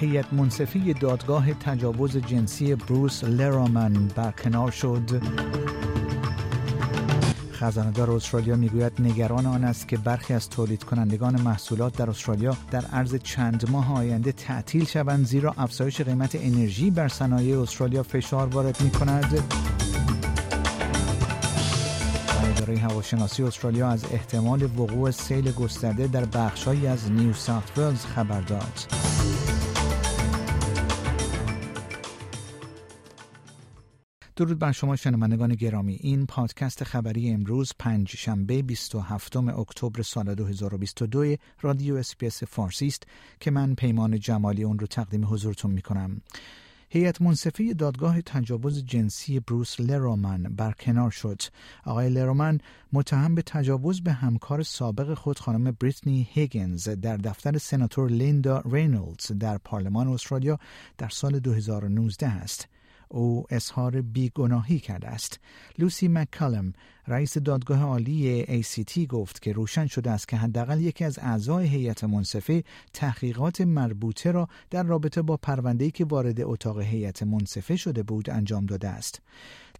هیئت منصفی دادگاه تجاوز جنسی بروس لرامن برکنار شد خزاندار استرالیا می‌گوید نگران آن است که برخی از تولید کنندگان محصولات در استرالیا در عرض چند ماه آینده تعطیل شوند زیرا افزایش قیمت انرژی بر صنایع استرالیا فشار وارد می کند. اداره هواشناسی استرالیا از احتمال وقوع سیل گسترده در بخشهایی از نیو ساوت ولز خبر داد. درود بر شما شنوندگان گرامی این پادکست خبری امروز پنج شنبه 27 اکتبر سال 2022 رادیو SBS فارسی است که من پیمان جمالی اون رو تقدیم حضورتون می کنم هیئت منصفه دادگاه تجاوز جنسی بروس لرمن برکنار شد. آقای لرمن متهم به تجاوز به همکار سابق خود خانم بریتنی هیگینز در دفتر سناتور لیندا رینولدز در پارلمان استرالیا در سال 2019 است. او اظهار بیگناهی کرده است. لوسی مککالم رئیس دادگاه عالی ACT گفت که روشن شده است که حداقل یکی از اعضای هیئت منصفه تحقیقات مربوطه را در رابطه با پرونده‌ای که وارد اتاق هیئت منصفه شده بود انجام داده است.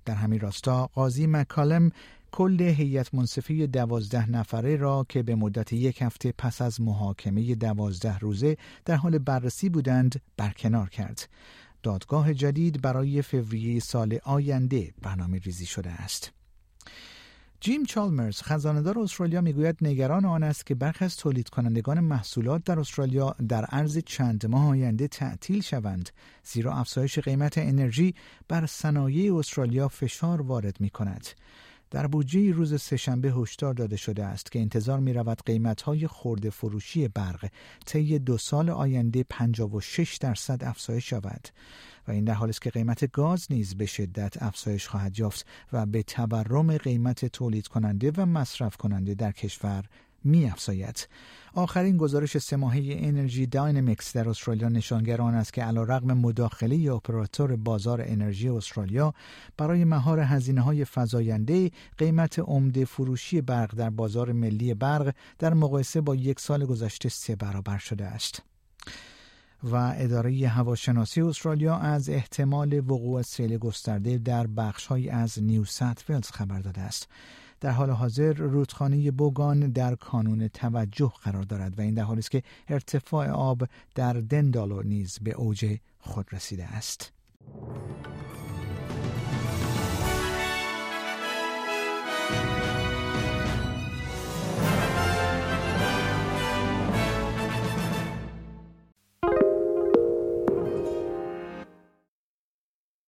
در همین راستا قاضی مکالم کل هیئت منصفه دوازده نفره را که به مدت یک هفته پس از محاکمه دوازده روزه در حال بررسی بودند برکنار کرد. دادگاه جدید برای فوریه سال آینده برنامه ریزی شده است. جیم چالمرز خزاندار استرالیا می‌گوید نگران آن است که برخی از تولید کنندگان محصولات در استرالیا در عرض چند ماه آینده تعطیل شوند زیرا افزایش قیمت انرژی بر صنایع استرالیا فشار وارد می کند. در بودجه روز سهشنبه هشدار داده شده است که انتظار می رود قیمت های خورده فروشی برق طی دو سال آینده 56 درصد افزایش شود و این در حالی است که قیمت گاز نیز به شدت افزایش خواهد یافت و به تورم قیمت تولید کننده و مصرف کننده در کشور می افزاید. آخرین گزارش سه انرژی داینامیکس در استرالیا نشانگر آن است که علیرغم مداخله اپراتور بازار انرژی استرالیا برای مهار هزینه های فزاینده قیمت عمده فروشی برق در بازار ملی برق در مقایسه با یک سال گذشته سه برابر شده است. و اداره هواشناسی استرالیا از احتمال وقوع سیل گسترده در بخشهایی از نیو سات خبر داده است. در حال حاضر رودخانه بوگان در کانون توجه قرار دارد و این در حالی است که ارتفاع آب در دندالو نیز به اوج خود رسیده است.